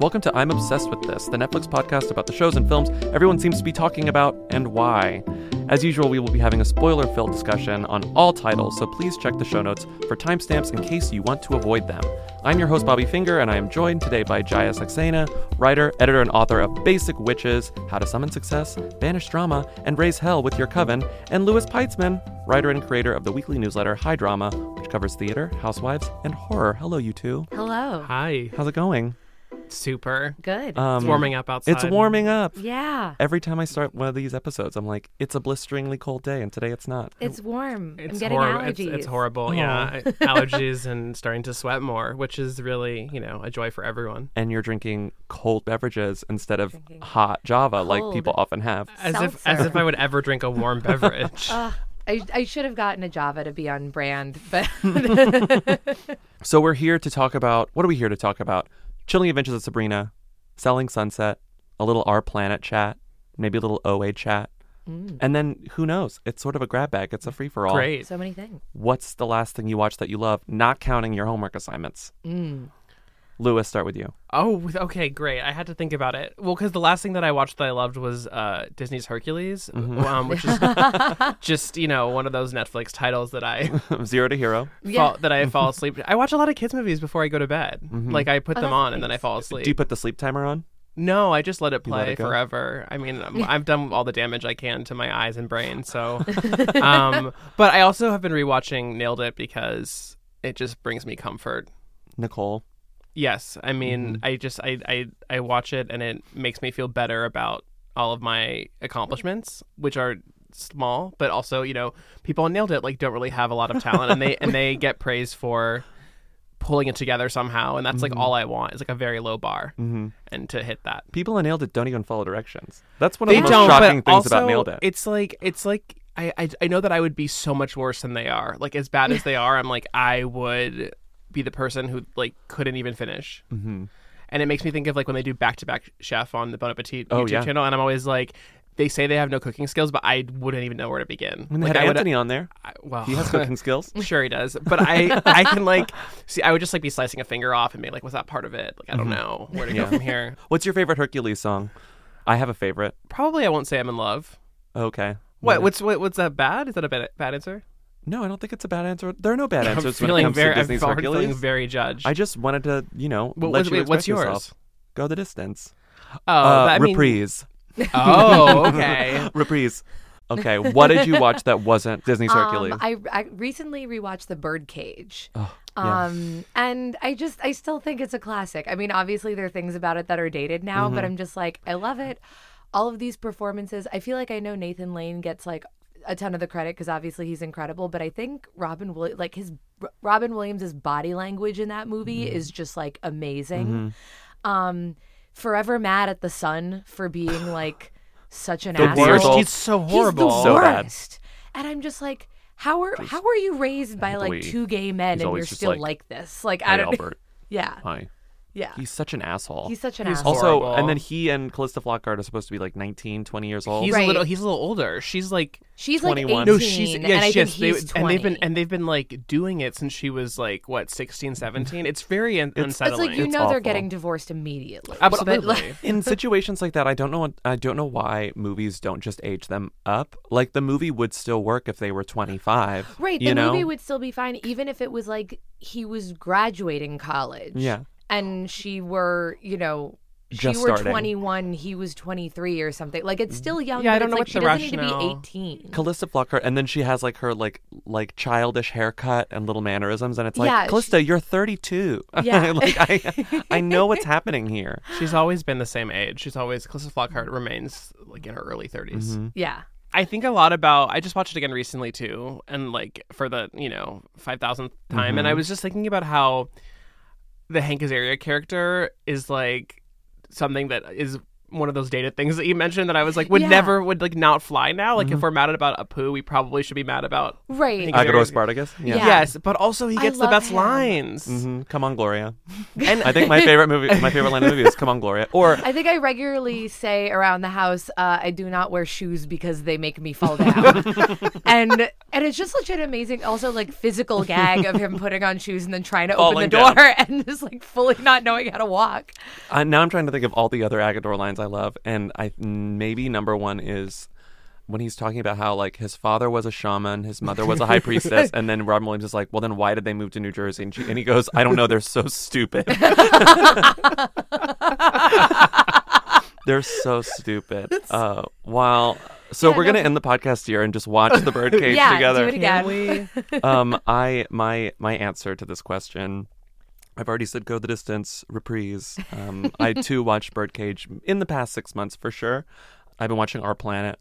Welcome to I'm Obsessed with This, the Netflix podcast about the shows and films everyone seems to be talking about and why. As usual, we will be having a spoiler filled discussion on all titles, so please check the show notes for timestamps in case you want to avoid them. I'm your host, Bobby Finger, and I am joined today by Jaya Saxena, writer, editor, and author of Basic Witches, How to Summon Success, Banish Drama, and Raise Hell with Your Coven, and Louis Peitzman, writer and creator of the weekly newsletter High Drama, which covers theater, housewives, and horror. Hello, you two. Hello. Hi. How's it going? Super. Good. Um, It's warming up outside. It's warming up. yeah. Every time I start one of these episodes, I'm like, it's a blisteringly cold day, and today it's not. It's warm. I'm It's getting horrible. allergies. It's, it's horrible. Yeah, allergies and starting to sweat more, which is really, you know, a joy for everyone. And you're drinking cold beverages instead of Drinking hot Java, like people often have. As if, as if I would ever drink a warm beverage. Ugh, I, I should have gotten a Java to be on brand, but So we're here to talk about what are we here to talk about? Chilling Adventures of Sabrina, Selling Sunset, a little Our Planet chat, maybe a little OA chat. Mm. And then who knows? It's sort of a grab bag. It's a free for all. Great. so many things. What's the last thing you watched that you love, not counting your homework assignments? Mm. Louis, start with you. Oh, okay, great. I had to think about it. Well, because the last thing that I watched that I loved was uh, Disney's Hercules, Mm-hmm. um, which is just you know one of those Netflix titles that I Zero to Hero. Yeah. that I fall asleep. I watch a lot of kids movies before I go to bed. Like I put Oh, them that's on and then I fall asleep. Do you put the sleep timer on? No, I just let it You let play it forever. I mean, I'm- I've done all the damage I can to my eyes and brain. So, um, but I also have been rewatching Nailed It because it just brings me comfort. Nicole. Yes, I mean, Mm-hmm. I just I, I I watch it and it makes me feel better about all of my accomplishments, which are small, but also you know people on Nailed It like don't really have a lot of talent, and they and they get praised for pulling it together somehow, and that's like all I want is like a very low bar, Mm-hmm. and to hit that. People in Nailed It don't even follow directions. That's one of they the most shocking things about Nailed It. It's like it's like I, I I know that I would be so much worse than they are. Like as bad as they are, I'm like I would be the person who like couldn't even finish. hmm And it makes me think of like when they do back to back chef on the Bon Appetit Oh, YouTube yeah. channel, and I'm always like. They say they have no cooking skills, but I wouldn't even know where to begin. And they like had I Anthony on there. I, well, He has cooking skills. sure he does, but I I can like see. I would just like be slicing a finger off and be like, "Was that part of it?" Like I don't know where to Mm-hmm. Yeah. go from here. What's your favorite Hercules song? I have a favorite. Probably I won't say I'm in love. Okay. What? Yeah. What's what, what's that bad? Is that a bad bad answer? No, I don't think it's a bad answer. There are no bad I'm answers when it comes very, to Disney's I'm already feeling very judged. I just wanted to, you know, What- let wait, you wait, what's express yours? yourself. Go the distance. Oh, uh, that, I mean- reprise. oh, okay. reprise. Okay. What did you watch that wasn't Disney's Hercules? Um, I, I recently rewatched The Birdcage. Oh, yeah. Um, and I just, I still think it's a classic. I mean, obviously, there are things about it that are dated now, Mm-hmm. but I'm just like, I love it. All of these performances, I feel like I know Nathan Lane gets like a ton of the credit because obviously he's incredible, but I think Robin, Will- like his Robin Williams' body language in that movie Mm-hmm. is just like amazing. Um, forever mad at the sun for being like such an The asshole. worst. He's so horrible, He's horrible. the So bad. worst. And I'm just like, how are how are you raised by like two gay men and you're still like, like, this? Like I Hi, don't. Albert. Yeah, Hi. Yeah. He's such an asshole. He's such an He's asshole. also, horrible. and then he and Calista Flockhart are supposed to be like 19, 20 years old. He's Right. a little. He's a little older. She's like. she's 21. like No, 18, No, she's and yeah. I yes, think they, he's 20. and they've been and they've been like doing it since she was like what 16, 17. It's very un- It's- it's unsettling. like you It's know they're awful. getting divorced immediately. Absolutely. But, like, in situations like that, I don't know. what- I don't know why movies don't just age them up. Like the movie would still work if they were twenty five. right, You the know? movie would still be fine even if it was like he was graduating college. Yeah. And she were you know. Just she were starting. 21, he was 23 or something. Like it's still young, Yeah, I but don't it's know like what she the doesn't need to be 18. Calista Flockhart, and then she has like her like like childish haircut and little mannerisms, and it's like Yeah, Calista, you're 32. Yeah. like I I know what's happening here. She's always been the same age. She's always Calista Flockhart remains like in her early 30s. Mm-hmm. Yeah. I think a lot about. I just watched it again recently too, and like for the you know five thousandth time, and I was just thinking about how the Hank Azaria character is like something that is one of those dated things that you mentioned that I was like would Yeah. never would like not fly now. Like Mm-hmm. if we're mad about Apu, we probably should be mad about Right. think- Agador very- Spartacus. Yeah. Yeah. yes, but also he gets the best him. lines. hmm Come on, Gloria. And I think my favorite movie, my favorite line of the movie is "Come on, Gloria." Or I think I regularly say around the house, uh, I do not wear shoes because they make me fall down. and and it's just such an amazing, also like physical gag of him putting on shoes and then trying to open the Falling door and just like fully not knowing how to walk. uh, now I'm trying to think of all the other Agador lines I love, and I maybe number one is when he's talking about how like his father was a shaman, his mother was a high priestess, and then Robin Williams is like, "Well, then why did they move to New Jersey?" And, she, and he goes, "I don't know. They're so stupid. they're so stupid." Uh, while so Yeah, we're no. gonna end the podcast here and just watch the birdcage yeah, together. do it again. um, I my my answer to this question. I've already said go the distance reprise. Um, I too watched Birdcage in the past six months for sure. I've been watching Our Planet.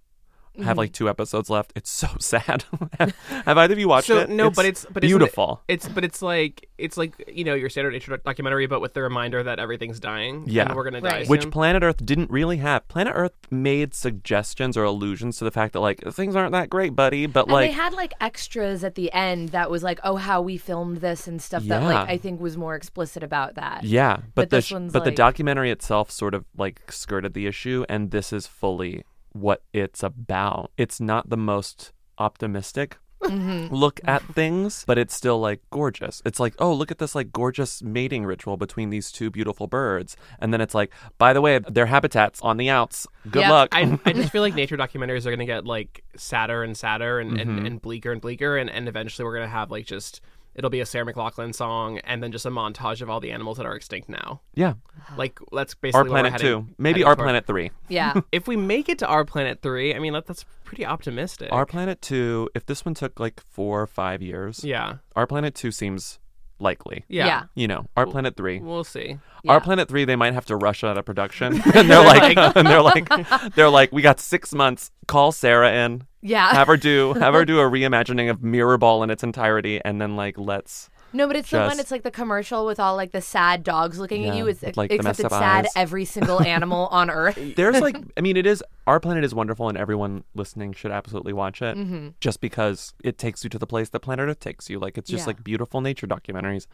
I have mm-hmm. like two episodes left. It's so sad. have either of you watched so it? no, but it's but isn't it- beautiful. It's but it's like it's like you know your standard nature documentary, but with the reminder that everything's dying. Yeah. and we're gonna die. Which soon. Planet Earth didn't really have. Planet Earth made suggestions or allusions to the fact that like things aren't that great, buddy. But And like they had like extras at the end that was like, oh, how we filmed this and stuff that like I think was more explicit about that. Yeah, but, But the this sh- one's but the documentary itself sort of like skirted the issue, and this is fully what it's about. It's not the most optimistic Mm-hmm. look at things, but it's still like gorgeous. It's like, oh, look at this like gorgeous mating ritual between these two beautiful birds, and then it's like, by the way, their habitats on the outs. Good luck. I, I just feel like nature documentaries are gonna get like sadder and sadder and, Mm-hmm. and, and bleaker and bleaker, and, and eventually we're gonna have like just it'll be a Sarah McLachlan song and then just a montage of all the animals that are extinct now. yeah, Like that's basically our planet heading- two, maybe our toward. planet three. Yeah. If we make it to our planet three, I mean that, that's pretty optimistic. Our planet two. If this one took like four or five years, yeah, our planet two seems likely. yeah, Yeah. You know, our planet three. We'll see. Our Planet Three, they might have to rush out of production, and they're like, and they're like, they're like, we got six months. Call Sarah in, Yeah. have her do, have her do a reimagining of Mirrorball in its entirety, and then like let's. No, but it's the one. It's like the commercial with all like the sad dogs looking at Yeah, you. It's with, like, the except messed it's up sad eyes. every single animal on Earth. There's like, I mean, it is our planet is wonderful, and everyone listening should absolutely watch it, Mm-hmm. just because it takes you to the place that Planet Earth takes you. Like it's just Yeah. like beautiful nature documentaries.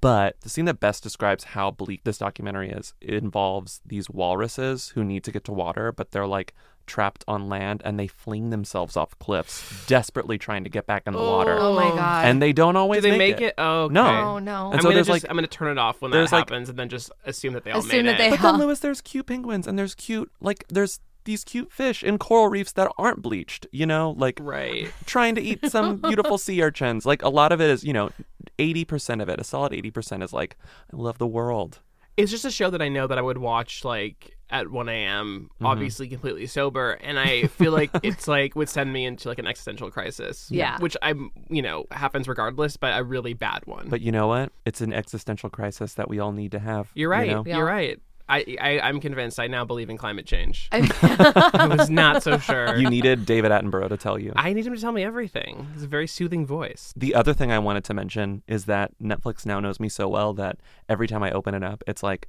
But the scene that best describes how bleak this documentary is, it involves these walruses who need to get to water, but they're like trapped on land and they fling themselves off cliffs, desperately trying to get back in the water. Oh my oh. god. And they don't always Do they make, make it? Oh, okay. No. oh no. And I'm so gonna there's, just like- I'm gonna turn it off when that there's, like- happens, and then just assume that they all Assume made that they- it. But then, Huh. Louis, there's cute penguins and there's cute, like, there's these cute fish in coral reefs that aren't bleached, you know? Like, Right. trying to eat some beautiful sea urchins. Like, a lot of it is, you know, 80% of it, a solid 80% is like, I love the world. It's just a show that I know that I would watch like at 1 a.m. Mm-hmm. Obviously, completely sober, and I feel like it's like would send me into like an existential crisis. Yeah. which I'm you know happens regardless, but a really bad one. But you know what? It's an existential crisis that we all need to have. you're right. You know? Yeah. You're right. I, I I'm convinced. I now believe in climate change. I- I was not so sure. You needed David Attenborough to tell you. I need him to tell me everything. He's a very soothing voice. The other thing I wanted to mention is that Netflix now knows me so well that every time I open it up, it's like,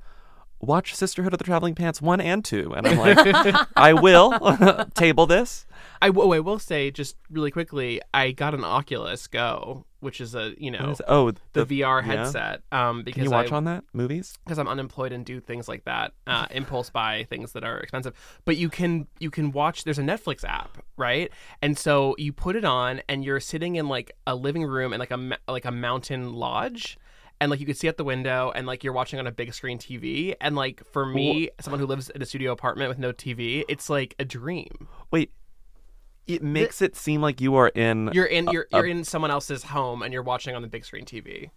watch Sisterhood of the Traveling Pants 1 and 2. And I'm like, I will table this. I, w- I will say just really quickly, I got an Oculus Go, which is a you know is- oh, the, the, VR yeah. headset. Um, because Can you watch I, on that? Movies? because I'm unemployed and do things like that, uh, impulse buy things that are expensive. But you can you can watch. There's a Netflix app, right? And so you put it on, and you're sitting in like a living room in like a like a mountain lodge. And like you could see out the window, and like you're watching on a big screen TV, and like for me, someone who lives in a studio apartment with no TV, it's like a dream. Wait, it makes it seem like you are in. You're in you're you're in someone else's home, and you're watching on the big screen TV.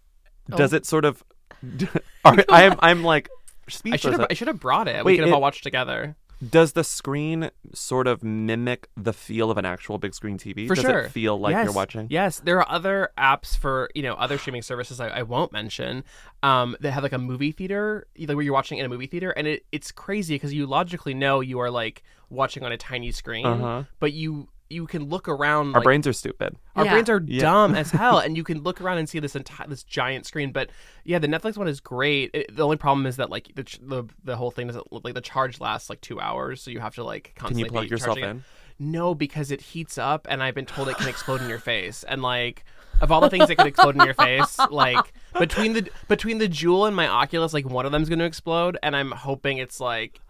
Does oh. it sort of. Are- I'm, I'm like I speechless. should have I should have brought it. Wait, we could have it- all watched together. Does the screen sort of mimic the feel of an actual big screen TV? For Does sure. it feel like yes. you're watching? Yes, there are other apps for you know other streaming services I, I won't mention um, that have like a movie theater, either where you're watching in a movie theater, and it, it's crazy because you logically know you are like watching on a tiny screen, Uh-huh. but you you can look around. Our like, brains are stupid. Our Yeah. brains are Yeah. dumb as hell, and you can look around and see this entire this giant screen. But yeah, the Netflix one is great. It, the only problem is that like the ch- the the whole thing doesn't like the charge lasts like two hours, so you have to like Can constantly you plug yourself charging it. in? No, because it heats up, and I've been told it can explode in your face. And like, of all the things that could explode in your face, like between the between the Juul and my Oculus, like one of them's going to explode, and I'm hoping it's like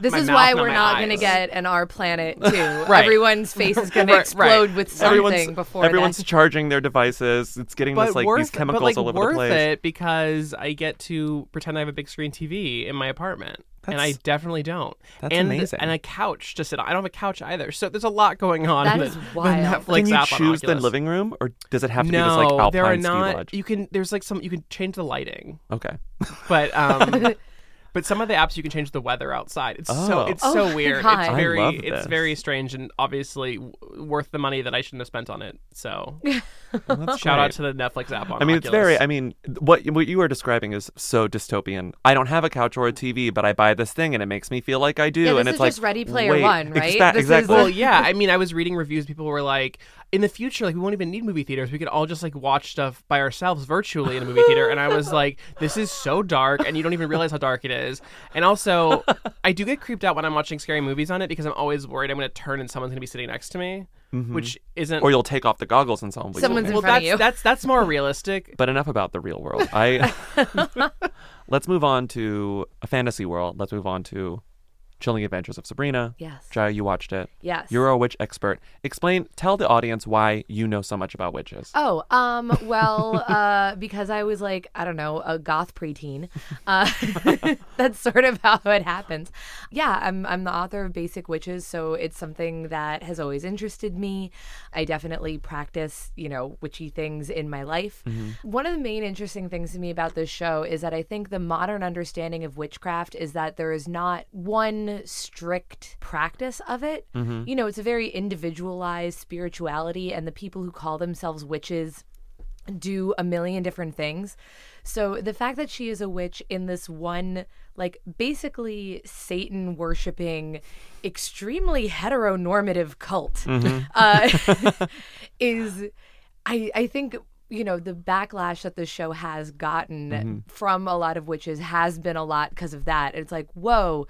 This my is mouth, why not we're not going to get an our planet too. Right. Everyone's face is going to explode right. with something Everyone's before everyone's that. charging their devices. It's getting but this like worth these chemicals but like all over worth the place. it because I get to pretend I have a big screen TV in my apartment. And I definitely don't. that's and, amazing. And a couch to sit on. I don't have a couch either. So there's a lot going on. That in is the, wild. The Netflix Can you app choose the living room, or does it have to no, be this like Alpine there are ski not. lodge? You can. There's like some. You can change the lighting, Okay. but um, but some of the apps you can change the weather outside. It's so Oh. it's Oh so weird. God. It's I very love it's very strange and obviously w- worth the money that I shouldn't have spent on it. So Well, that's shout out to the Netflix app on. I mean, it's very. I mean, what what you are describing is so dystopian. I don't have a couch or a TV, but I buy this thing, and it makes me feel like I do. Yeah, this and it's is like just Ready Player wait, One, right? exa- This is- exactly. Well, yeah. I mean, I was reading reviews. People were like, in the future, like we won't even need movie theaters. We could all just like watch stuff by ourselves virtually in a movie theater. And I was like, this is so dark, and you don't even realize how dark it is. And also, I do get creeped out when I'm watching scary movies on it because I'm always worried I'm going to turn and someone's going to be sitting next to me, mm-hmm. which isn't. or you'll take off the goggles and someone Someone's looking. in well, front of that's you. that's that's more realistic. But enough about the real world. I let's move on to a fantasy world. Let's move on to Chilling Adventures of Sabrina. Yes. Jaya, you watched it. Yes. You're a witch expert. Explain, tell the audience why you know so much about witches. Oh, um, well, uh, because I was like, I don't know, a goth preteen. Uh, that's sort of how it happens. Yeah, I'm I'm the author of Basic Witches, so it's something that has always interested me. I definitely practice, you know, witchy things in my life. One of the main interesting things to me about this show is that I think the modern understanding of witchcraft is that there is not one strict practice of it. Mm-hmm. You know, it's a very individualized spirituality, and the people who call themselves witches do a million different things. So the fact that she is a witch in this one, like basically Satan worshiping, extremely heteronormative cult, mm-hmm. uh, is, I I think you know the backlash that the show has gotten mm-hmm. from a lot of witches has been a lot because of that. It's like whoa.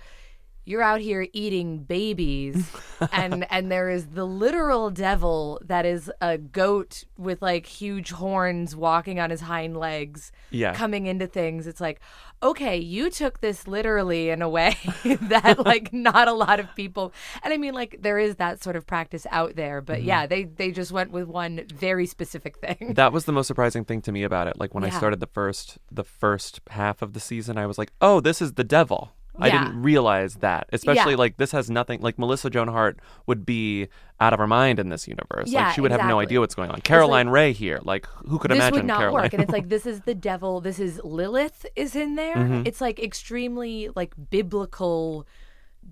You're out here eating babies, and and there is the literal devil that is a goat with like huge horns walking on his hind legs, Yeah. coming into things. It's like, okay, you took this literally in a way that like not a lot of people. And I mean, like there is that sort of practice out there, but Mm-hmm. yeah, they they just went with one very specific thing. That was the most surprising thing to me about it. Like when I started the first the first half of the season, I was like, "Oh, this is the devil." I Yeah. didn't realize that. Especially like this has nothing like Melissa Joan Hart would be out of her mind in this universe. Yeah, like she would have no exactly. idea what's going on. Caroline Rhea here, like who could this imagine would not Caroline? work and it's like this is the devil this is lilith is in there Mm-hmm. it's like extremely like biblical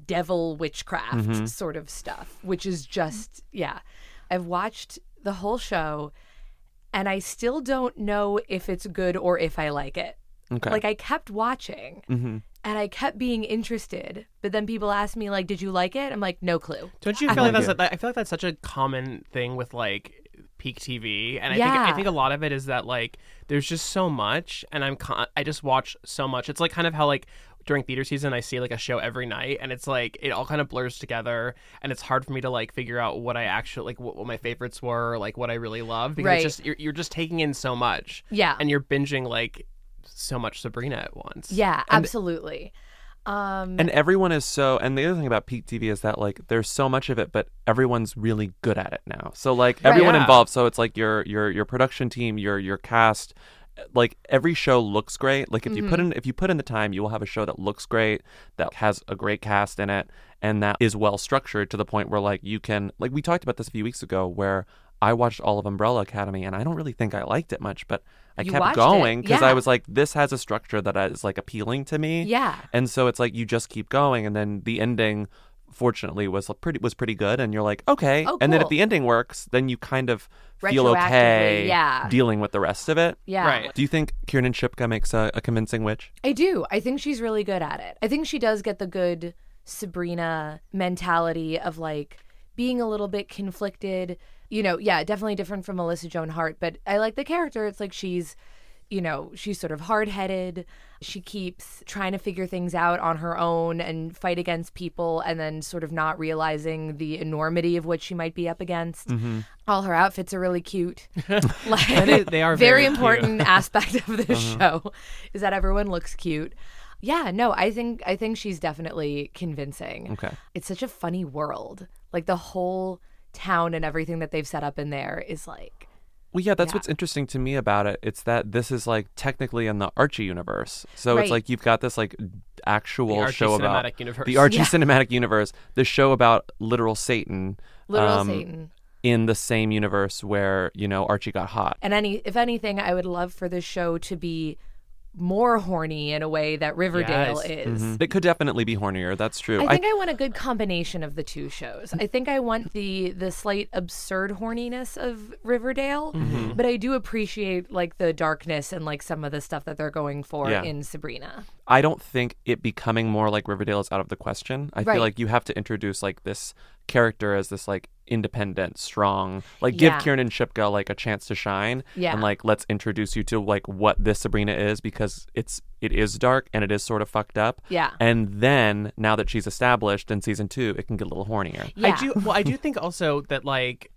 devil witchcraft Mm-hmm. sort of stuff which is just yeah i've watched the whole show and i still don't know if it's good or if i like it okay. like i kept watching Mhm. And i kept being interested but then people ask me like did you like it? I'm like no clue. Don't you feel like that's a, I feel like that's such a common thing with like peak TV, and I think I think a lot of it is that like there's just so much, and I'm con- I just watch so much. It's like kind of how like during theater season I see like a show every night, and it's like it all kind of blurs together, and it's hard for me to like figure out what I actually like what, what my favorites were, or, like what I really love, because Right. it's just you're, you're just taking in so much, yeah. and you're binging like so much Sabrina at once. yeah And- absolutely um and everyone is so and the other thing about peak tv is that like there's so much of it but everyone's really good at it now so like Right. everyone Yeah. involved so it's like your your your production team your your cast like every show looks great like if you Mm-hmm. put in if you put in the time you will have a show that looks great that has a great cast in it and that is well structured to the point where like you can like we talked about this a few weeks ago where I watched all of Umbrella Academy and I don't really think I liked it much, but I You kept going because yeah. I was like, this has a structure that is like appealing to me. yeah And so it's like you just keep going, and then the ending, fortunately, was pretty was pretty good, and you're like, okay. Oh, And then if the ending works, then you kind of feel okay, yeah. dealing with the rest of it. yeah Right. Do you think Kiernan Shipka makes a, a convincing witch? I do. I think she's really good at it. I think she does get the good Sabrina mentality of like being a little bit conflicted. You know, yeah, definitely different from Melissa Joan Hart, but I like the character. It's like she's you know, she's sort of hard headed. She keeps trying to figure things out on her own and fight against people and then sort of not realizing the enormity of what she might be up against. Mm-hmm. All her outfits are really cute. like, is- they are very cute. important aspect of this show is that everyone looks cute. Yeah, no, I think I think she's definitely convincing. Okay. It's such a funny world. Like the whole town and everything that they've set up in there is like Well, yeah, that's Yeah. what's interesting to me about it. It's that this is like technically in the Archie universe. So Right. it's like you've got this like actual The Archie show about cinematic universe. the Archie Yeah. cinematic universe, the show about literal Satan. literal um, Satan. In the same universe where, you know, Archie got hot. And any if anything, I would love for this show to be more horny in a way that Riverdale Yes. is. Mhm. It could definitely be hornier. That's true. I think I, want a good combination of the two shows. I think I want the the slight absurd horniness of Riverdale, Mm-hmm. but I do appreciate like the darkness and like some of the stuff that they're going for Yeah. in Sabrina. I don't think it becoming more like Riverdale is out of the question. I Right. feel like you have to introduce like this character as this like independent, strong, like give Yeah. Kiernan Shipka like a chance to shine. Yeah. And like let's introduce you to like what this Sabrina is because it's it is dark and it is sort of fucked up. Yeah. And then now that she's established in season two, it can get a little hornier. Yeah. I do. Well, I do think also that like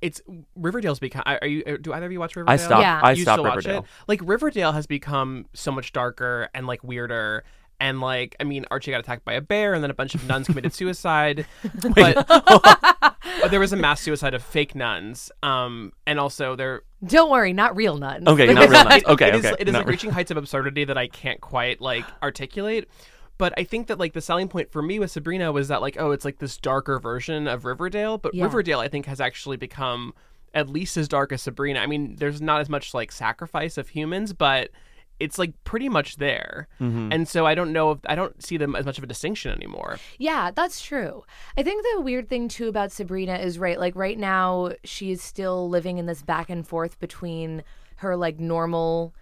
it's Riverdale's become. Are you? Do either of you watch Riverdale? I stopped. Yeah. I you stopped still watch Riverdale. it? Like Riverdale has become so much darker and like weirder. And like, I mean, Archie got attacked by a bear, and then a bunch of nuns committed suicide. but, but there was a mass suicide of fake nuns. Um, and also there. Don't worry, not real nuns. Okay, Like, not real nuts. It- Okay, it is, okay. It is like re- reaching heights of absurdity that I can't quite like articulate. But I think that like the selling point for me with Sabrina was that like, oh, it's like this darker version of Riverdale. But Yeah. Riverdale, I think, has actually become at least as dark as Sabrina. I mean, there's not as much like sacrifice of humans, but it's like pretty much there. Mm-hmm. And so I don't know if I don't see them as much of a distinction anymore. Yeah, that's true. I think the weird thing too about Sabrina is right, like right now she is still living in this back and forth between her like normal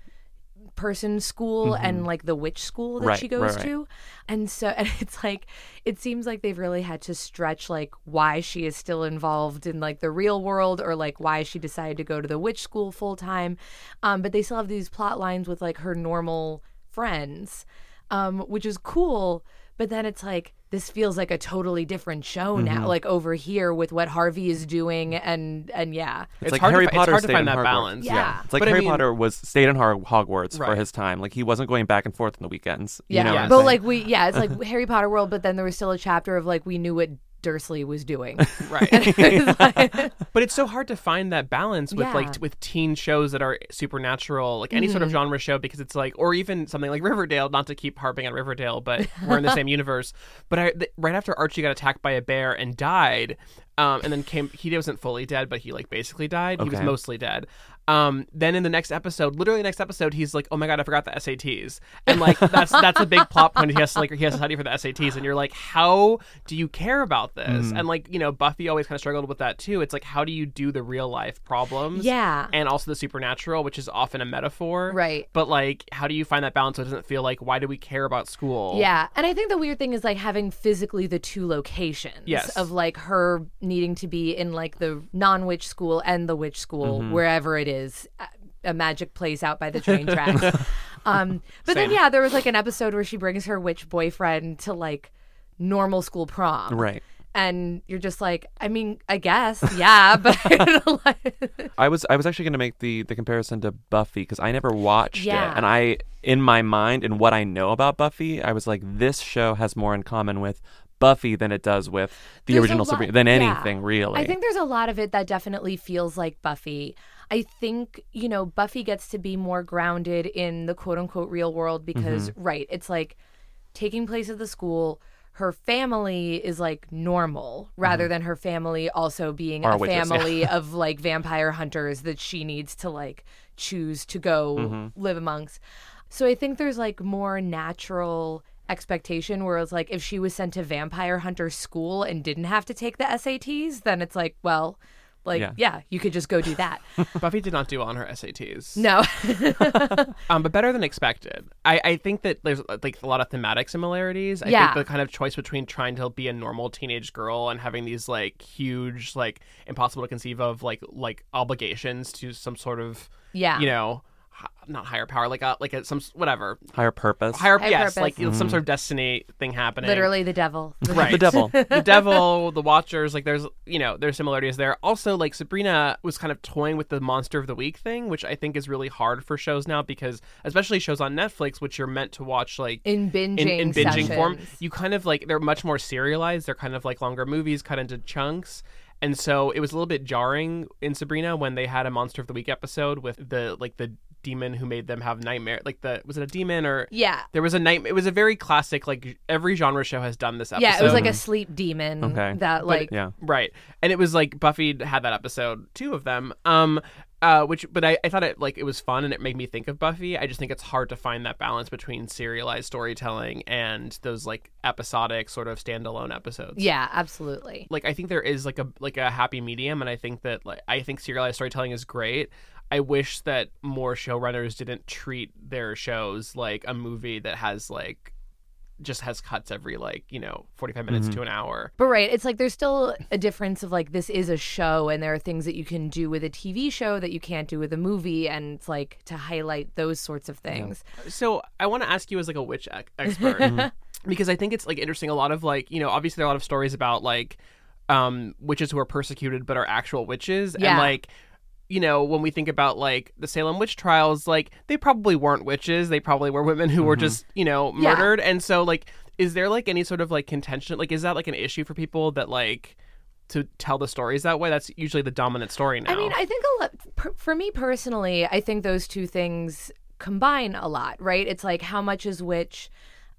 person school and like the witch school that Mm-hmm. Right, she goes right. to. And so and it's like it seems like they've really had to stretch like why she is still involved in like the real world or like why she decided to go to the witch school full time. Um but they still have these plot lines with like her normal friends. Um which is cool, but then it's like this feels like a totally different show Mm-hmm. now like over here with what Harvey is doing and and yeah. It's like hard to Harry fi- it's hard to find in that Hogwarts. balance. Yeah. It's like But I Harry mean- Potter was stayed in Har- Hogwarts for his time. Like he wasn't going back and forth on the weekends. Yeah, You know what I'm but saying? like we, yeah, it's like Harry Potter world, but then there was still a chapter of like we knew what Dursley was doing. Right. It's like- But it's so hard to find that balance with Yeah. like t- with teen shows that are supernatural, like any sort Mm-hmm. of genre show, because it's like, or even something like Riverdale. Not to keep harping on Riverdale, but we're in the same universe. But I, th- right after Archie got attacked by a bear and died, um, and then came, he wasn't fully dead, but he like basically died. He was mostly dead. Um, then in the next episode, literally next episode, he's like, "Oh my god, I forgot the SATs," and like that's that's a big plot point. He has to like he has to study for the SATs, and you're like, "How do you care about this?" Mm. And like you know, Buffy always kind of struggled with that too. It's like, how do you do the real life problems? Yeah. and also the supernatural, which is often a metaphor, Right. But like, how do you find that balance so it doesn't feel like why do we care about school? yeah, and I think the weird thing is like having physically the two locations Yes. of like her needing to be in like the non-witch school and the witch school Mm-hmm. wherever it is. A- A magic place out by the train tracks. um, but then yeah, there was like an episode where she brings her witch boyfriend to like normal school prom. right. and you're just like, I mean, I guess, yeah, but I was I was actually going to make the the comparison to Buffy because I never watched Yeah. it, and I in my mind and what I know about Buffy, I was like, this show has more in common with Buffy than it does with the There's original lot- Sabrina than yeah. anything really. I think there's a lot of it that definitely feels like Buffy. I think, you know, Buffy gets to be more grounded in the quote unquote real world because, Mm-hmm. right, it's like taking place at the school. Her family is like normal rather than her family also being Are a Mm-hmm. witches, yeah. family of like vampire hunters that she needs to like choose to go Mm-hmm. live amongst. So I think there's like more natural expectation where it's like if she was sent to vampire hunter school and didn't have to take the SATs, then it's like, well, Like, Yeah. yeah, you could just go do that. Buffy did not do well on her SATs. no. um, but better than expected. I, I think that there's like a lot of thematic similarities. I Yeah. think the kind of choice between trying to be a normal teenage girl and having these like huge, like impossible to conceive of like like obligations to some sort of yeah. you know not higher power like a like a some whatever Higher purpose. higher Higher yes purpose. like you know, some mm-hmm. sort of destiny thing happening Literally the devil. right the devil. the devil the watchers like there's you know there's similarities there also like sabrina was kind of toying with the monster of the week thing which i think is really hard for shows now because especially shows on netflix which you're meant to watch like In binging, in, in binging form you kind of like they're much more serialized they're kind of like longer movies cut into chunks and so it was a little bit jarring in sabrina when they had a monster of the week episode with the like the demon who made them have nightmare like the was it a demon or Yeah. there was a night it was a very classic like every genre show has done this episode Yeah, it was like a sleep demon Okay. that like yeah. Right. And it was like Buffy had that episode, two of them. Um uh which but I, I thought it like it was fun and it made me think of Buffy. I just think it's hard to find that balance between serialized storytelling and those like episodic sort of standalone episodes. Yeah, absolutely. Like I think there is like a like a happy medium and I think that like I think serialized storytelling is great. I wish that more showrunners didn't treat their shows like a movie that has like just has cuts every like, you know, 45 minutes to an hour. But right, it's like there's still a difference of like this is a show and there are things that you can do with a TV show that you can't do with a movie and it's like to highlight those sorts of things. So I want to ask you as like a witch ec- expert because I think it's like interesting. A lot of like you know obviously there are a lot of stories about like um witches who are persecuted but are actual witches and like you know when we think about like the Salem witch trials like they probably weren't witches. They probably were women who were mm-hmm. just you know Yeah. murdered. And so like is there like any sort of like contention like is that like an issue for people that like to tell the stories that way? That's usually the dominant story now I mean, I think a lot per, for me personally, I think those two things combine a lot, right? It's like how much is which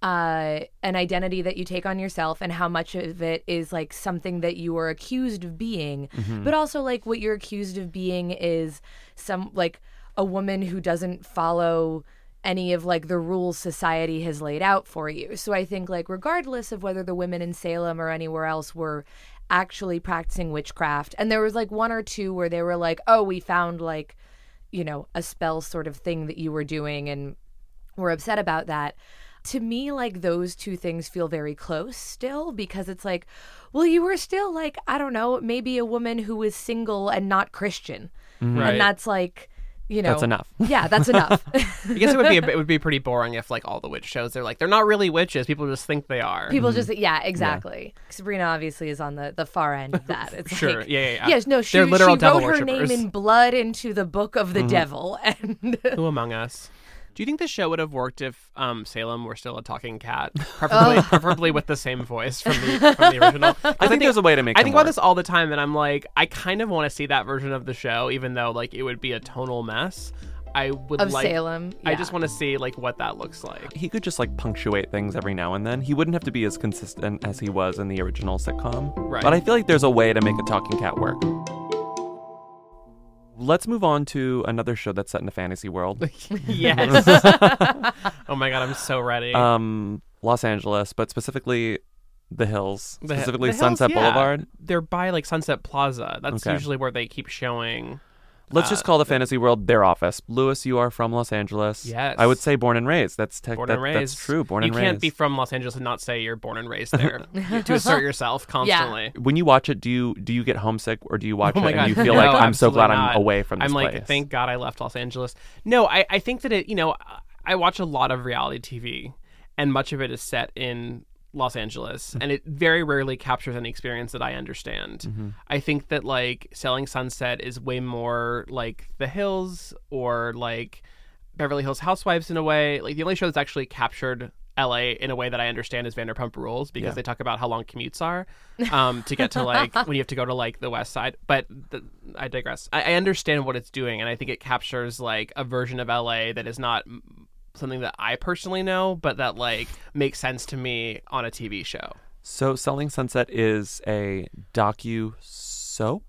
uh, an identity that you take on yourself, and how much of it is like something that you are accused of being, but also like what you're accused of being is some like a woman who doesn't follow any of like the rules society has laid out for you. So I think like regardless of whether the women in Salem or anywhere else were actually practicing witchcraft and there was like one or two where they were like, "Oh, we found like, you know, a spell sort of thing that you were doing and we're upset about that." To me, like those two things feel very close still because it's like, well, you were still like, I don't know, maybe a woman who was single and not Christian. Right. And that's like, you know, That's enough. Yeah, that's enough. I guess it would be a, it would be pretty boring if like all the witch shows they're like they're not really witches people just think they are People just yeah, exactly. Sabrina obviously is on the the far end of that. It's Sure, like, yeah, yeah, yeah. Yes, no, she, They're literal she devil wrote her name. Mm-hmm. in blood into the book of the devil, and Who among us? Do you think the show would have worked if um, Salem were still a talking cat, preferably, Oh. preferably with the same voice from the from the original? 'Cause I think there's a way to make I them think about this all the time, and I'm like, I kind of want to see that version of the show, even though like it would be a tonal mess. I would of like. Salem. I just want to see like what that looks like. He could just like punctuate things every now and then. He wouldn't have to be as consistent as he was in the original sitcom. Right. But I feel like there's a way to make a talking cat work. Let's move on to another show that's set in a fantasy world. yes. oh my god, I'm so ready. um, Los Angeles, but specifically the hills, The- specifically the hills, Sunset yeah. Boulevard. They're by like Sunset Plaza. That's Okay. usually where they keep showing. Let's Uh, just call the fantasy world their office. Louis, you are from Los Angeles. Yes. I would say born and raised. That's tech Born that, and raised. That's true. Born you and can't be from Los Angeles and not say you're born and raised there. You have to assert yourself constantly. when you watch it, do you do you get homesick or do you watch Oh it God. and you feel No, like I'm so glad not. I'm away from this I'm like, place? thank God I left Los Angeles. No, I, I think that it, you know, I watch a lot of reality TV, and much of it is set in Los Angeles, Mm-hmm. and it very rarely captures any experience that I understand. Mm-hmm. I think that like Selling Sunset is way more like The Hills or like Beverly Hills Housewives in a way. Like the only show that's actually captured LA in a way that I understand is Vanderpump Rules because Yeah. they talk about how long commutes are um, to get to like when you have to go to like the West Side. But the, I digress. I, I understand what it's doing, and I think it captures like a version of LA that is not something that I personally know, but that like makes sense to me on a TV show. So, Selling Sunset is a docu soap.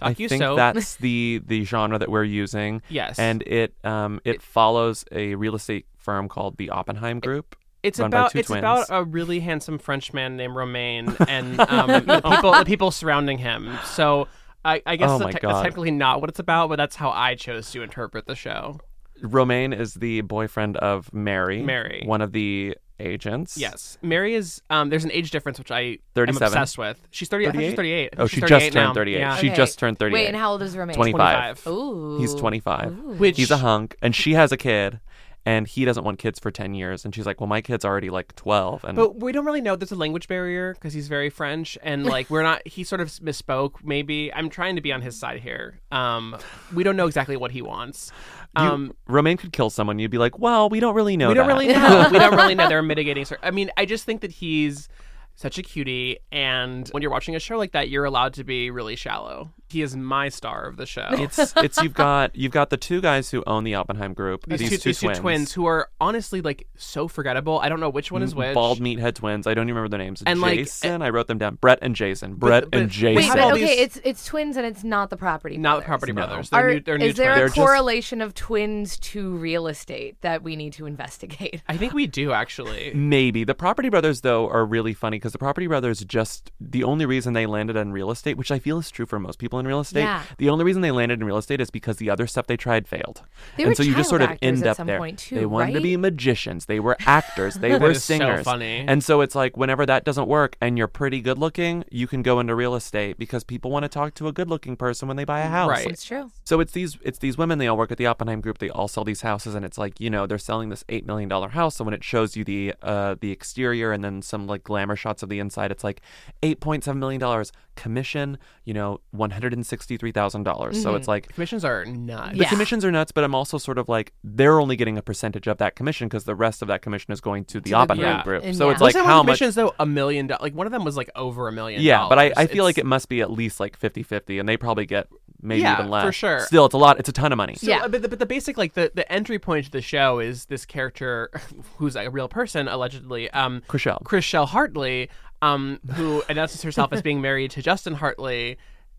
I think that's the the genre that we're using. Yes. and it um it follows a real estate firm called the Oppenheim Group. It's about it's twins. about a really handsome French man named Romain and um, the people the people surrounding him. So I, I guess Oh te- that's technically not what it's about, but that's how I chose to interpret the show. Romain is the boyfriend of Mary. Mary. One of the agents. Yes, Mary is. Um, there's an age difference which I am obsessed with. She's 30. I thought she's 38. I Oh, think she she's just 38 turned 38. Yeah. She Okay. just turned 38. Wait, and how old is Romain? 25. 25. Ooh. He's 25. Ooh. Which He's a hunk, and she has a kid, and he doesn't want kids for 10 years. And she's like, well, my kid's already like 12. And But we don't really know. There's a language barrier because he's very French, and like we're not. He sort of misspoke. Maybe I'm trying to be on his side here. Um, we don't know exactly what he wants. You, Um, Romain could kill someone. You'd be like, well, we don't really know we don't that. really know. we don't really know. There are mitigating. Cir- I mean, I just think that he's such a cutie, and when you're watching a show like that, you're allowed to be really shallow. He is my star of the show. it's it's you've got you've got the two guys who own the Oppenheim group. these, These, two, two, these twins, two twins who are honestly like so forgettable. I don't know which one is mm, which. bald meathead twins. I don't even remember their names. And, like, Jason, I wrote them down. Brett and Jason. Brett but and Jason. Wait, but okay, it's it's twins and it's not the property. not the brothers. Property No. Brothers. They're Are, new. They're new is there twins. They're a just- correlation of twins to real estate that we need to investigate? I think we do actually. Maybe the Property Brothers though are really funny because the Property Brothers just the only reason they landed on real estate, which I feel is true for most people in real estate. Yeah. The only reason they landed in real estate is because the other stuff they tried failed, They and were so you just sort of end up there. point, too, they wanted to be magicians. They were actors. They were so singers. funny. And so it's like whenever that doesn't work and you're pretty good looking, you can go into real estate because people want to talk to a good looking person when they buy a house. Right. It's true. So it's these it's these women. They all work at the Oppenheim Group. They all sell these houses, and it's like you know they're selling this eight million dollar house. So when it shows you the uh, the exterior and then some like glamour shots of the inside, it's like eight point seven million dollars commission. You know, one hundred and sixty three thousand dollars. So it's like Commissions are nuts. the Yeah. commissions are nuts, but I'm also sort of like they're only getting a percentage of that commission because the rest of that commission is going to the the Oppenheim yeah. Group. And So yeah. it's like Most how have much. commissions though a million dollars. Like one of them was like over a million. Yeah, but I, I dollars. feel like it must be at least like 50-50, and they probably get maybe Yeah, even less. for sure. Still, it's a lot. It's a ton of money. So, Yeah. uh, but the, but the basic like the, the entry point to the show is this character who's a real person allegedly, um, Chrishell. Chrishell Hartley, um, who announces herself as being married to Justin Hartley.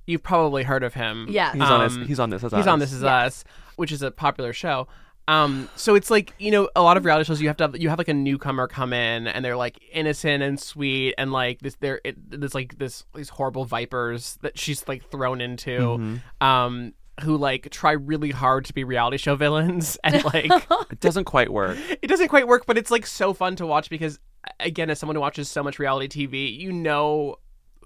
You've probably heard of him. Yeah, He's on Um, this. He's on this. As He's on This Is Us, which is a popular show. Um, so it's like you know, a lot of reality shows you have to have, you have like a newcomer come in and they're like innocent and sweet and like this they're it, there's like this these horrible vipers that she's like thrown into, Mm-hmm. um, who like try really hard to be reality show villains and like It doesn't quite work. it doesn't quite work, but it's like so fun to watch because again, as someone who watches so much reality TV, you know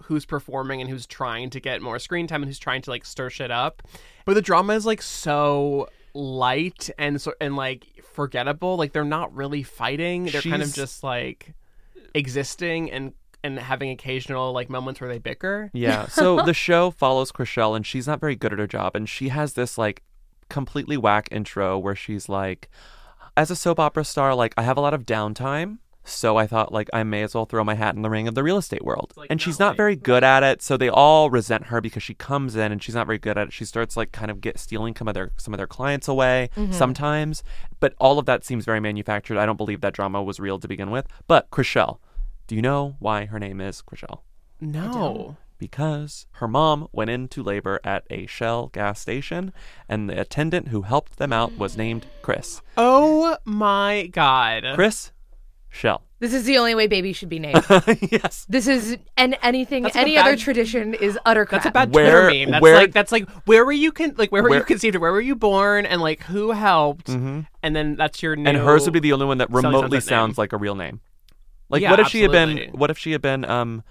who's performing and who's trying to get more screen time and who's trying to like stir shit up. But the drama is like so light and so and like forgettable. Like they're not really fighting. They're kind of just like existing and and having occasional like moments where they bicker. Yeah. So the show follows Chrishell, and she's not very good at her job, and she has this like completely whack intro where she's like, as a soap opera star, like I have a lot of downtime. So I thought, like, I may as well throw my hat in the ring of the real estate world. like, and no, she's not like- very good at it, so they all resent her because she comes in and she's not very good at it. She starts like kind of get stealing some of their some of their clients away mm-hmm. sometimes. But all of that seems very manufactured. I don't believe that drama was real to begin with. But Chrishell, do you know why her name is Chrishell? No. because her mom went into labor at a Shell gas station, and the attendant who helped them out was named Chris. Oh my god. Chris Shell. This is the only way baby should be named. yes. this is and anything That's like a any other bad- tradition is utter crap. That's a bad Where- Twitter meme. That's where- like that's like where were you con- like where were you Where- conceived? Where were you born? And like who helped? Mhm. And then that's your new. And hers would be the only one that remotely that name. sounds like a real name. Like, Yeah, what if she had been? What if she had been? Um,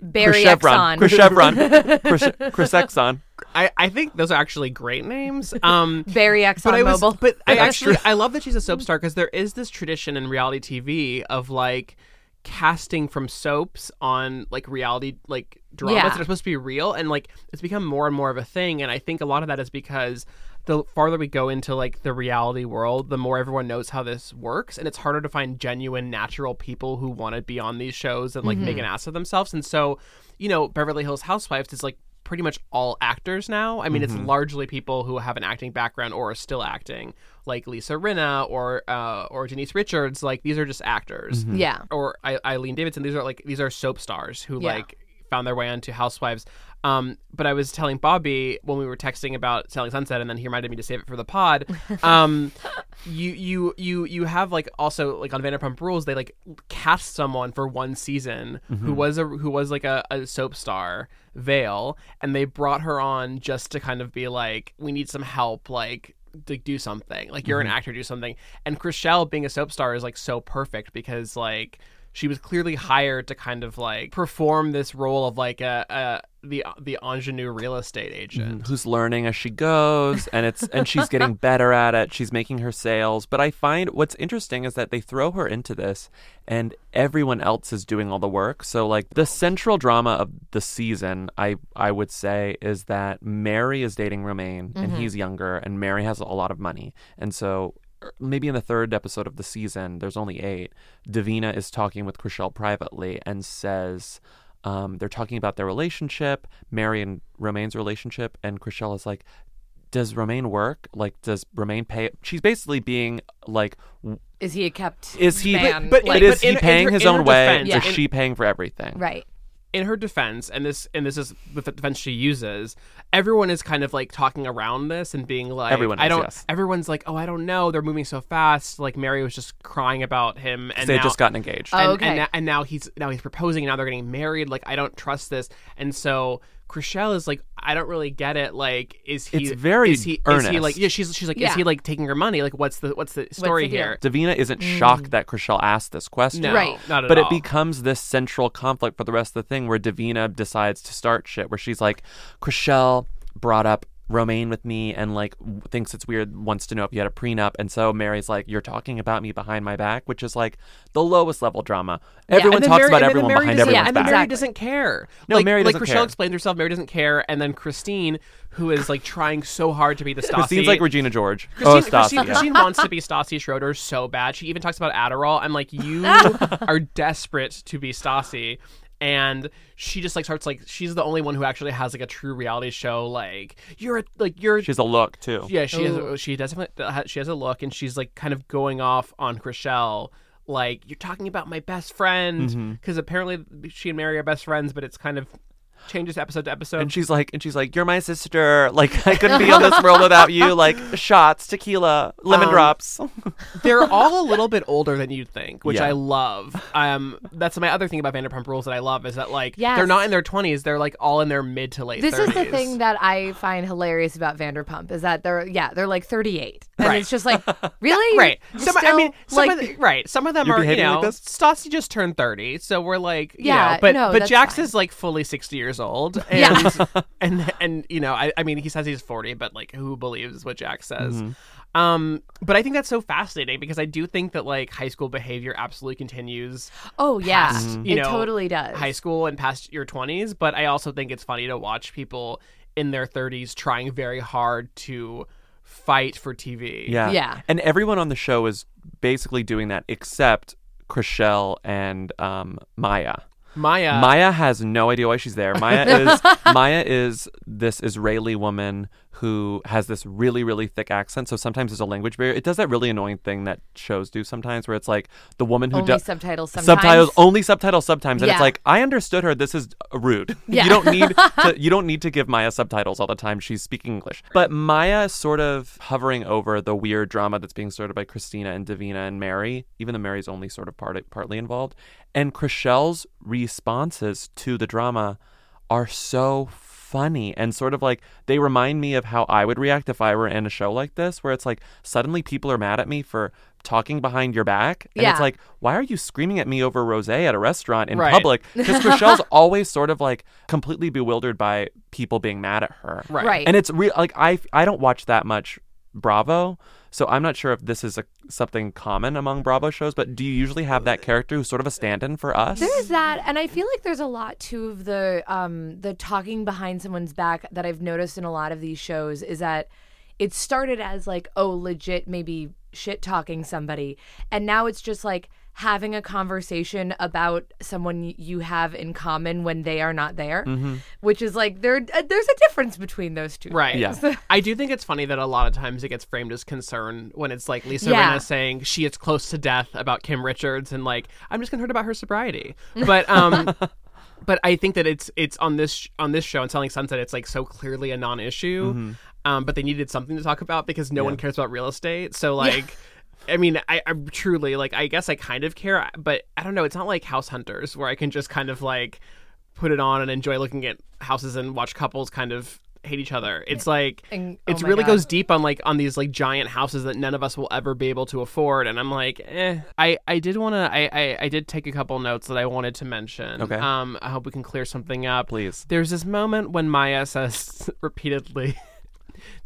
Barry Chris Chevron. Chris Chevron. Chris, Chris Exxon. I, I think those are actually great names. Um, Barry Exxon but I was, but I actually. I love that she's a soap star because there is this tradition in reality TV of like casting from soaps on like reality like dramas Yeah. that are supposed to be real and like it's become more and more of a thing and I think a lot of that is because the farther we go into like the reality world the more everyone knows how this works and it's harder to find genuine natural people who want to be on these shows and like make an ass of themselves and so you know Beverly Hills Housewives is like pretty much all actors now. I mean, it's largely people who have an acting background or are still acting, like Lisa Rinna or uh, or Denise Richards. Like these are just actors. yeah. Or I- Eileen Davidson. These are like these are soap stars who Yeah. like found their way onto Housewives. Um, but I was telling Bobby when we were texting about Selling Sunset, and then he reminded me to save it for the pod. Um, you you you you have like also like on Vanderpump Rules, they like cast someone for one season who was a who was like a, a soap star, Vail, and they brought her on just to kind of be like, we need some help, like to do something. Like you're an actor, do something. And Chrishell being a soap star is like so perfect because like she was clearly hired to kind of like perform this role of like a, a the the ingenue real estate agent. Mm-hmm. who's learning as she goes and it's and she's getting better at it. She's making her sales. But i find what's interesting is that they throw her into this and everyone else is doing all the work. So like the central drama of the season i i would say is that mary is dating romain and mm-hmm. he's younger and mary has a lot of money. And so maybe in the third episode of the season there's only eight davina is talking with Chrishell privately and says um, they're talking about their relationship, Mary and Romain's relationship, and Chrishell is like, "Does Romain work? Like, does Romain pay?" She's basically being like, w- Is he a kept? "Is he? man? but- but like, is in- he in paying her- his own way? defense- Is in- she paying for everything?" right? In her defense, and this and this is the defense she uses, everyone is kind of like talking around this and being like, Everyone I don't. yes. Everyone's like, oh, I don't know. They're moving so fast. Like Mary was just crying about him, and They now, just gotten engaged. Oh, and, okay. and, na- and now he's now he's proposing, and now they're getting married. Like I don't trust this, and so. Chrishell is like, I don't really get it. Like, is he? It's very is he, Is he earnest. like? Yeah, she's she's like, Yeah. is he like taking her money? Like, what's the what's the story the deal? here? Davina isn't mm. shocked that Chrishell asked this question. No, Right. not at but all. it becomes this central conflict for the rest of the thing where Davina decides to start shit where she's like, Chrishell brought up Romain with me and like thinks it's weird, wants to know if you had a prenup. And so Mary's like, You're talking about me behind my back, which is like the lowest level drama. Everyone And talks Mary- about everyone behind everyone's and then. Mary doesn't care. No, like, Mary doesn't Chrishell care. explains herself. Mary doesn't care, and then Christine, who is like trying so hard to be the Stassi. Christine's like Regina George. Christine, oh, Stassi, Christine, yeah. Christine wants to be Stassi Schroeder so bad. She even talks about Adderall. I'm like, you are desperate to be Stassi. And she just like starts like she's the only one who actually has like a true reality show. Like you're a, like you're She's a look too. yeah, she Ooh. has. She does. have- She has a look, and she's like kind of going off on Chrishell. Like you're talking about my best friend Mm-hmm. because apparently she and Mary are best friends, but it's kind of changes episode to episode. And she's like, and she's like, "You're my sister. Like, I couldn't be in this world without you. Like, shots, tequila, lemon Um, drops." They're all a little bit older than you'd think, which Yeah. I love. Um, that's my other thing about Vanderpump Rules that I love is that like Yes. they're not in their twenties; they're like all in their mid to late. This 30s. is the thing that I find hilarious about Vanderpump is that they're yeah they're like 38 and Right. it's just like really Right. You're Some, I mean, some like of the, right. Some of them You're are, you behaving like know. Stassi just turned 30, so we're like, you Yeah, know, but, no, but Jax fine. is like fully 60 years old. Yeah. And, and, and, you know, I, I mean, he says he's 40, but like, who believes what Jack says? Um, but I think that's so fascinating because I do think that like high school behavior absolutely continues oh yeah past, it you know, totally does high school and past your 20s. But I also think it's funny to watch people in their 30s trying very hard to fight for TV. Yeah. Yeah. And everyone on the show is basically doing that except Chrishell and um, Maya. Maya. Maya has no idea why she's there. Maya is Maya is this Israeli woman who has this really really thick accent. So sometimes there's a language barrier. It does that really annoying thing that shows do sometimes, where it's like the woman who only does subtitles sometimes subtitles only subtitles sometimes, and it's like I understood her. This is rude. Yeah. you don't need to, you don't need to give Maya subtitles all the time. She's speaking English, but Maya is sort of hovering over the weird drama that's being started by Christina and Davina and Mary, even though Mary's only sort of part, partly involved. And Chrishell's responses to the drama are so funny and sort of like they remind me of how I would react if I were in a show like this, where it's like suddenly people are mad at me for talking behind your back. And Yeah. it's like, why are you screaming at me over rose at a restaurant in Right. public? Because Chrishell's always sort of like completely bewildered by people being mad at her. Right. right And it's real like I I don't watch that much Bravo. So I'm not sure if this is a, something common among Bravo shows, but do you usually have that character who's sort of a stand-in for us? There's that, and I feel like there's a lot too of the um the talking behind someone's back that I've noticed in a lot of these shows is that it started as like oh legit maybe shit talking somebody, and now it's just like having a conversation about someone you have in common when they are not there, which is like there uh, there's a difference between those two. Right. Yeah. I do think it's funny that a lot of times it gets framed as concern when it's like Lisa Yeah. Rinna saying she is close to death about Kim Richards and like I'm just concerned about her sobriety. But um but I think that it's it's on this on this show and Selling Sunset. It's like so clearly a non-issue, Mm-hmm. um, but they needed something to talk about because no one cares about real estate. So like. I mean, I, I'm truly like. I guess I kind of care, but I don't know. It's not like House Hunters where I can just kind of like put it on and enjoy looking at houses and watch couples kind of hate each other. It's like And- oh it's my really God. goes deep on like on these like giant houses that none of us will ever be able to afford. And I'm like, eh. I I did want to. I, I I did take a couple notes that I wanted to mention. Okay. Um, I hope we can clear something up. Please. There's this moment when Maya says repeatedly.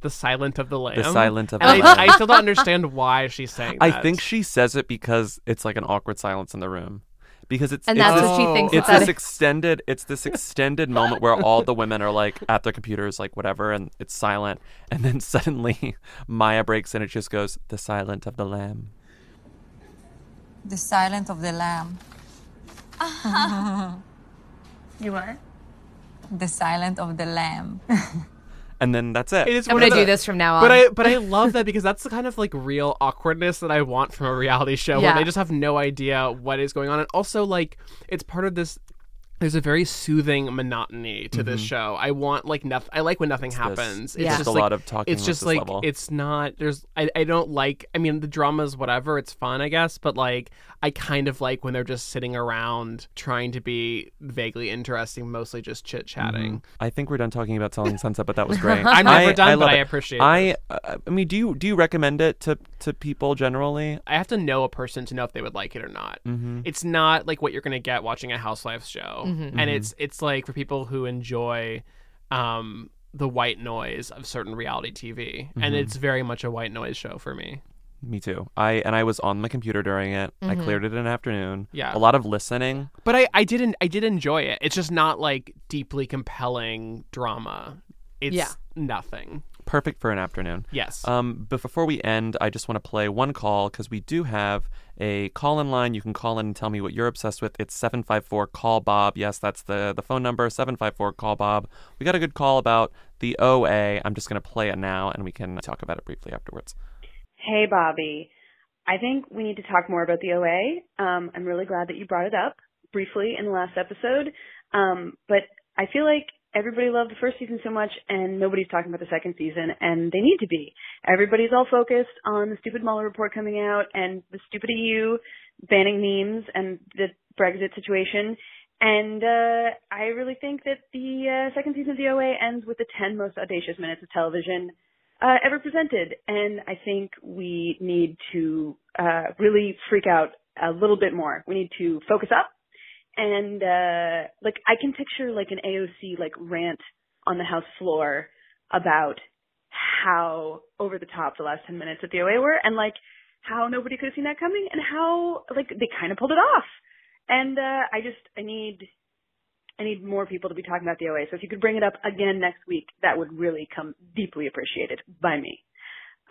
The silent of the lamb. The silent of And the I, lamb. I still don't understand why she's saying I think she says it because it's like an awkward silence in the room. Because it's And it's that's this, what she thinks. it's it's this extended it's this extended moment where all the women are like at their computers like whatever and it's silent and then suddenly Maya breaks in and it just goes the silent of the lamb. The silent of the lamb. Uh-huh. You what? The silent of the lamb. And then that's it. It is I'm gonna of the- do this from now on. But I but I love that because that's the kind of like real awkwardness that I want from a reality show where they just have no idea what is going on and also like it's part of this there's a very soothing monotony to this mm-hmm. show. I want like nothing. I like when nothing this. happens. Yeah. It's Just just a like, lot of talking It's just like level. it's not. There's. I. I don't like. I mean, the drama's whatever. It's fun, I guess. But like, I kind of like when they're just sitting around trying to be vaguely interesting, mostly just chit chatting. I think we're done talking about Selling Sunset, but that was great. I'm never I, done, I but love I it. appreciate I uh, I mean, do you do you recommend it to to people generally? I have to know a person to know if they would like it or not. Mm-hmm. It's not like what you're gonna get watching a Housewives show, Mm-hmm. and it's it's like for people who enjoy um, the white noise of certain reality TV, Mm-hmm. and it's very much a white noise show for me. Me too. I and I was on my computer during it. I cleared it in an afternoon. Yeah. A lot of listening. But I I didn't I did enjoy it. It's just not like deeply compelling drama. It's Yeah. nothing. Perfect for an afternoon. Yes. Um, but before we end, I just want to play one call because we do have a call in line. You can call in and tell me what you're obsessed with. It's 754 Call Bob. Yes, that's the, the phone number 754 Call Bob. We got a good call about the OA. I'm just going to play it now and we can talk about it briefly afterwards. Hey, Bobby. I think we need to talk more about the OA. Um, I'm really glad that you brought it up briefly in the last episode. Um, but I feel like everybody loved the first season so much and nobody's talking about the second season and they need to be. Everybody's all focused on the stupid Mueller report coming out and the stupid EU banning memes and the Brexit situation. And uh, I really think that the uh, second season of the OA ends with the 10 most audacious minutes of television uh, ever presented. And I think we need to uh, really freak out a little bit more. We need to focus up. And uh, like I can picture like an AOC like rant on the House floor about how over the top the last 10 minutes at the OA were and like how nobody could have seen that coming and how like they kind of pulled it off. And uh, I just I need I need more people to be talking about the OA. So if you could bring it up again next week, that would really come deeply appreciated by me.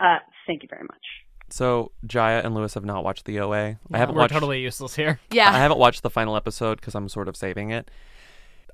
Uh, thank you very much. So Jaya and Louis have not watched the OA. I haven't We're watched. totally useless here. yeah. I haven't watched the final episode because I'm sort of saving it.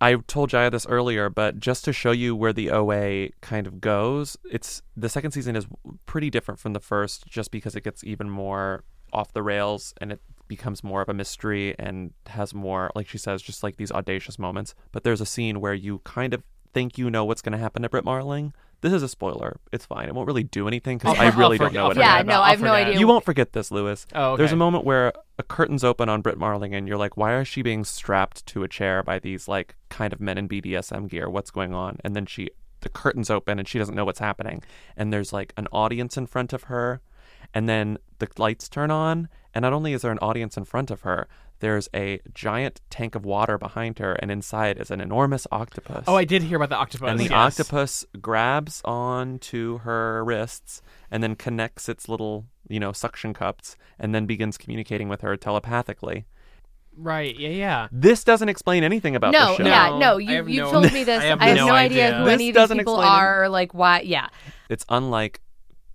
I told Jaya this earlier, but just to show you where the OA kind of goes, it's the second season is pretty different from the first, just because it gets even more off the rails and it becomes more of a mystery and has more, like she says, just like these audacious moments. But there's a scene where you kind of think you know what's going to happen to Brit Marling. This is a spoiler. It's fine. It won't really do anything because I'll- really I'll don't know what I'll Yeah, happenens. forget no, about- I have no idea. You won't forget this, Louis. Oh, okay. There's a moment where a curtain's open on Brit Marling, and you're like, why is she being strapped to a chair by these like kind of men in BDSM gear? What's going on? And then she, the curtain's open, and she doesn't know what's happening. And there's like an audience in front of her, and then the lights turn on, and not only is there an audience in front of her, there's a giant tank of water behind her, and inside is an enormous octopus. Oh, I did hear about the octopus. And the yes. octopus grabs onto her wrists and then connects its little, you know, suction cups and then begins communicating with her telepathically. Right. Yeah. Yeah. This doesn't explain anything about no, the show. yeah, No, no. You you no- told me this. I have I have no no idea idea. who This any of these people explain it. are or like why. Yeah, It's unlike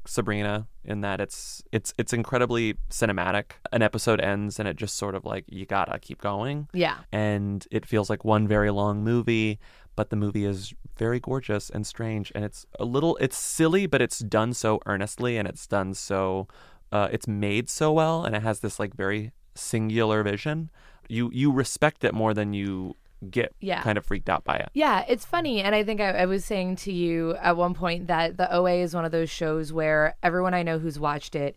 Sabrina in that it's it's it's incredibly cinematic. An episode ends and it just sort of like you gotta keep going. yeah. and it feels like one very long movie but the movie is very gorgeous and strange and it's a little it's silly but it's done so earnestly and it's done so uh, it's made so well and it has this like very singular vision you you respect it more than you get Yeah. kind of freaked out by it. Yeah, it's funny. And I think I, I was saying to you at one point that the OA is one of those shows where everyone I know who's watched it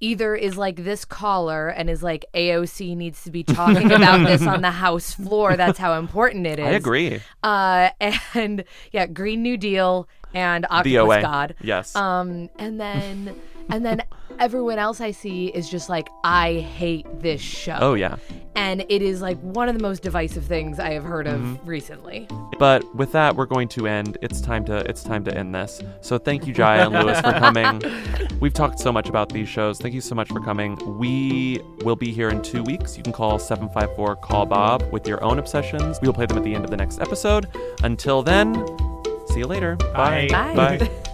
either is like this caller and is like AOC needs to be talking about this on the House floor. That's how important it is. I agree. Uh, and yeah, Green New Deal and Octopus The OA. God. Yes. Um, and then and then everyone else I see is just like, I hate this show. oh yeah. And it is like one of the most divisive things I have heard of Mm-hmm. recently. But with that, we're going to end. It's time to it's time to end this. So thank you, Jaya and Louis, for coming. We've talked so much about these shows. Thank you so much for coming. We will be here in two weeks. You can call 754 Call Bob with your own obsessions. We will play them at the end of the next episode. Until then, see you later. Bye. Bye. Bye.